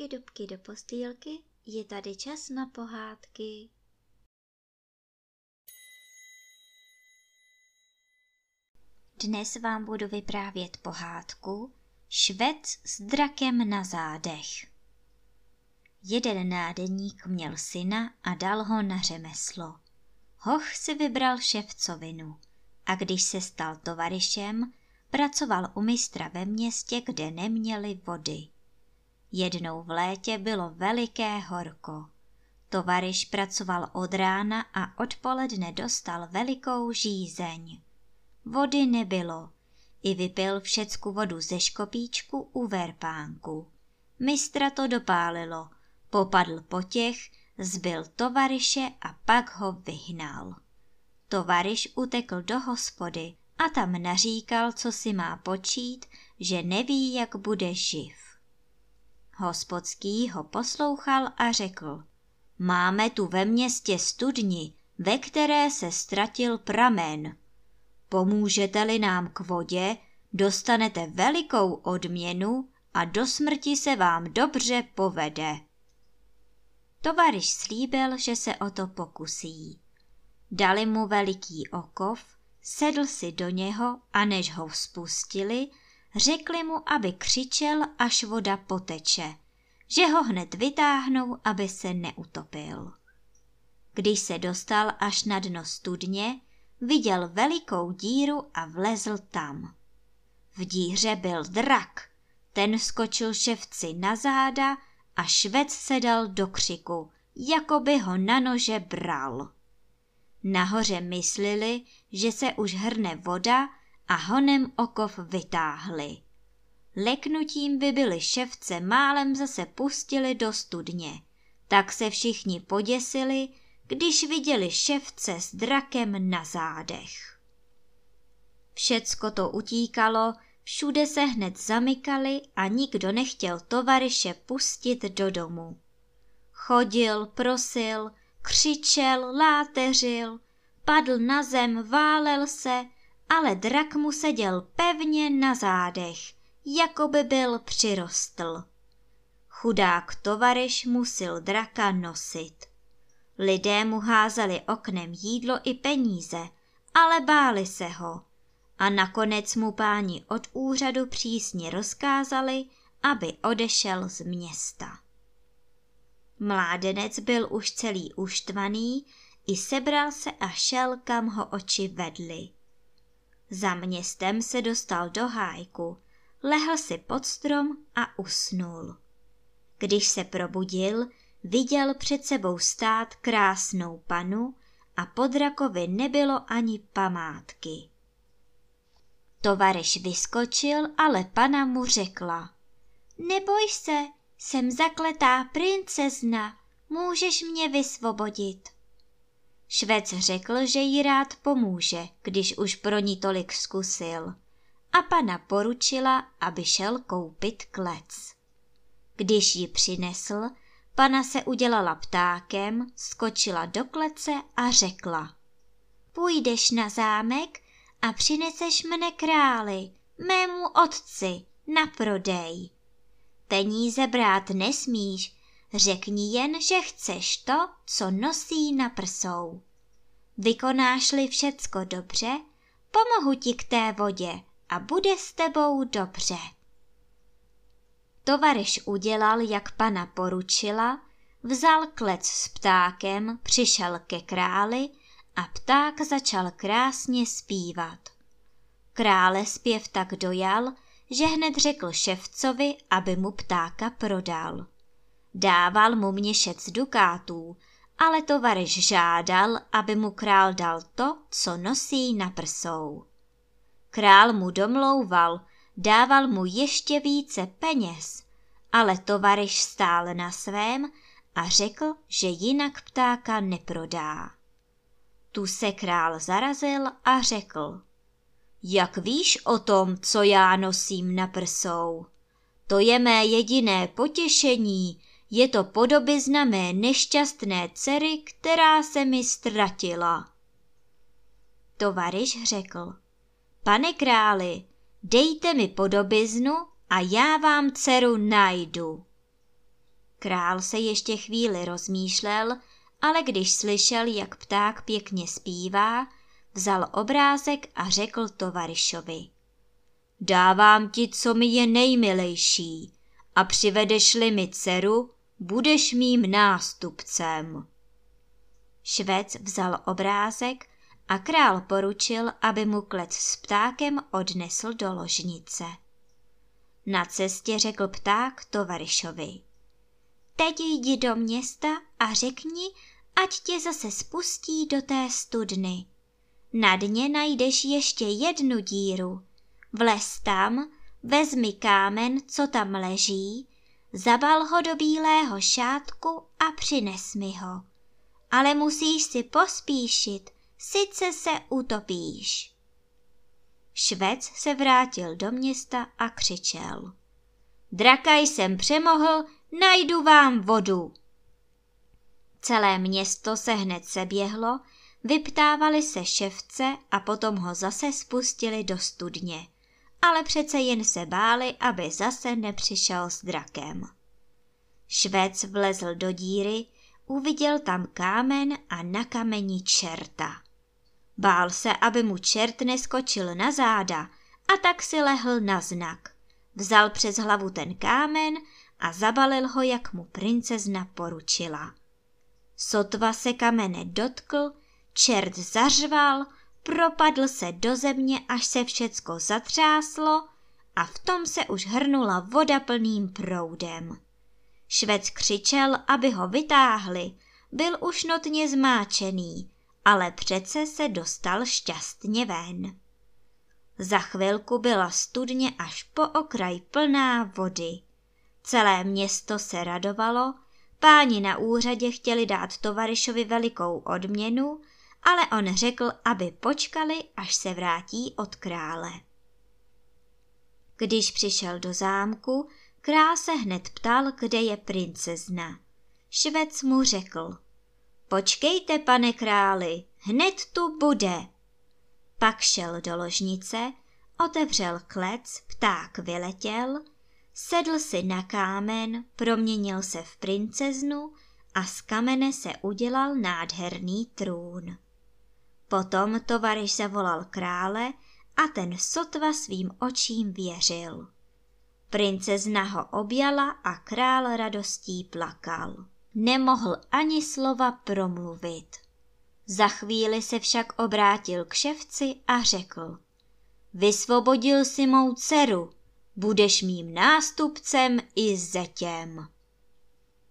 Dubky, dubky do postýlky, je tady čas na pohádky. Dnes vám budu vyprávět pohádku Švec s drakem na zádech. Jeden nádeník měl syna a dal ho na řemeslo. Hoch si vybral ševcovinu a když se stal tovarišem, pracoval u mistra ve městě, kde neměli vody. Jednou v létě bylo veliké horko. Tovariš pracoval od rána a odpoledne dostal velikou žízeň. Vody nebylo. I vypil všecku vodu ze škopíčku u verpánku. Mistra to dopálilo. Popadl po těch, zbyl tovariše a pak ho vyhnal. Tovariš utekl do hospody a tam naříkal, co si má počít, že neví, jak bude živ. Hospodský ho poslouchal a řekl, máme tu ve městě studni, ve které se ztratil pramen. Pomůžete-li nám k vodě, dostanete velikou odměnu a do smrti se vám dobře povede. Tovariš slíbil, že se o to pokusí. Dali mu veliký okov, sedl si do něho a než ho spustili, řekli mu, aby křičel, až voda poteče, že ho hned vytáhnou, aby se neutopil. Když se dostal až na dno studně, viděl velikou díru a vlezl tam. V díře byl drak, ten skočil ševci na záda a švec se dal do křiku, jako by ho na nože bral. Nahoře myslili, že se už hrne voda a honem okov vytáhli. Leknutím by byli ševce málem zase pustili do studně. Tak se všichni poděsili, když viděli ševce s drakem na zádech. Všecko to utíkalo, všude se hned zamykali a nikdo nechtěl tovariše pustit do domu. Chodil, prosil, křičel, láteřil, padl na zem, válel se, ale drak mu seděl pevně na zádech, jako by byl přirostl. Chudák tovariš musil draka nosit. Lidé mu házeli oknem jídlo i peníze, ale báli se ho. A nakonec mu páni od úřadu přísně rozkázali, aby odešel z města. Mládenec byl už celý uštvaný, i sebral se a šel, kam ho oči vedly. Za městem se dostal do hájku, lehl si pod strom a usnul. Když se probudil, viděl před sebou stát krásnou panu a po drakovi nebylo ani památky. Tovareš vyskočil, ale pana mu řekla. Neboj se, jsem zakletá princezna, můžeš mě vysvobodit. Švec řekl, že jí rád pomůže, když už pro ní tolik zkusil. A pana poručila, aby šel koupit klec. Když ji přinesl, pana se udělala ptákem, skočila do klece a řekla. Půjdeš na zámek a přineseš mne králi, mému otci, na prodej. Peníze brát nesmíš, řekni jen, že chceš to, co nosí na prsou. Vykonáš-li všecko dobře, pomohu ti k té vodě a bude s tebou dobře. Tovareš udělal, jak pana poručila, vzal klec s ptákem, přišel ke králi a pták začal krásně zpívat. Krále zpěv tak dojal, že hned řekl ševcovi, aby mu ptáka prodal. Dával mu měšec dukátů, ale tovaryš žádal, aby mu král dal to, co nosí na prsou. Král mu domlouval, dával mu ještě více peněz, ale tovaryš stál na svém a řekl, že jinak ptáka neprodá. Tu se král zarazil a řekl, jak víš o tom, co já nosím na prsou? To je mé jediné potěšení, je to podobizna mé nešťastné dcery, která se mi ztratila. Tovariš řekl, pane králi, dejte mi podobiznu a já vám dceru najdu. Král se ještě chvíli rozmýšlel, ale když slyšel, jak pták pěkně zpívá, vzal obrázek a řekl tovarišovi. Dávám ti, co mi je nejmilejší, a přivedeš-li mi dceru, budeš mým nástupcem. Švec vzal obrázek a král poručil, aby mu klec s ptákem odnesl do ložnice. Na cestě řekl pták tovarišovi. Teď jdi do města a řekni, ať tě zase spustí do té studny. Na dně najdeš ještě jednu díru. Vlez tam, vezmi kámen, co tam leží, zabal ho do bílého šátku a přines mi ho. Ale musíš si pospíšit, sice se utopíš. Švec se vrátil do města a křičel. Draka jsem přemohl, najdu vám vodu. Celé město se hned seběhlo, vyptávali se ševce a potom ho zase spustili do studně. Ale přece jen se báli, aby zase nepřišel s drakem. Švec vlezl do díry, uviděl tam kámen a na kameni čerta. Bál se, aby mu čert neskočil na záda a tak si lehl na znak. Vzal přes hlavu ten kámen a zabalil ho, jak mu princezna poručila. Sotva se kamene dotkl, čert zařval, propadl se do země, až se všecko zatřáslo a v tom se už hrnula voda plným proudem. Švec křičel, aby ho vytáhli, byl už notně zmáčený, ale přece se dostal šťastně ven. Za chvilku byla studně až po okraj plná vody. Celé město se radovalo, páni na úřadě chtěli dát tovarišovi velikou odměnu, ale on řekl, aby počkali, až se vrátí od krále. Když přišel do zámku, král se hned ptal, kde je princezna. Švec mu řekl, počkejte, pane králi, hned tu bude. Pak šel do ložnice, otevřel klec, pták vyletěl, sedl si na kámen, proměnil se v princeznu a z kamene se udělal nádherný trůn. Potom tovariš zavolal krále a ten sotva svým očím věřil. Princezna ho objala a král radostí plakal. Nemohl ani slova promluvit. Za chvíli se však obrátil k ševci a řekl. Vysvobodil si mou dceru, budeš mým nástupcem i zetěm.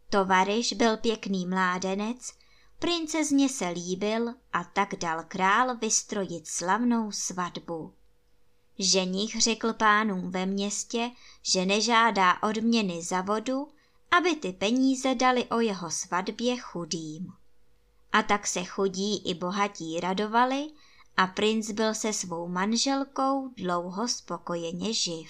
Tovariš byl pěkný mládenec, princezně se líbil a tak dal král vystrojit slavnou svatbu. Ženich řekl pánům ve městě, že nežádá odměny za vodu, aby ty peníze dali o jeho svatbě chudým. A tak se chudí i bohatí radovali a princ byl se svou manželkou dlouho spokojeně živ.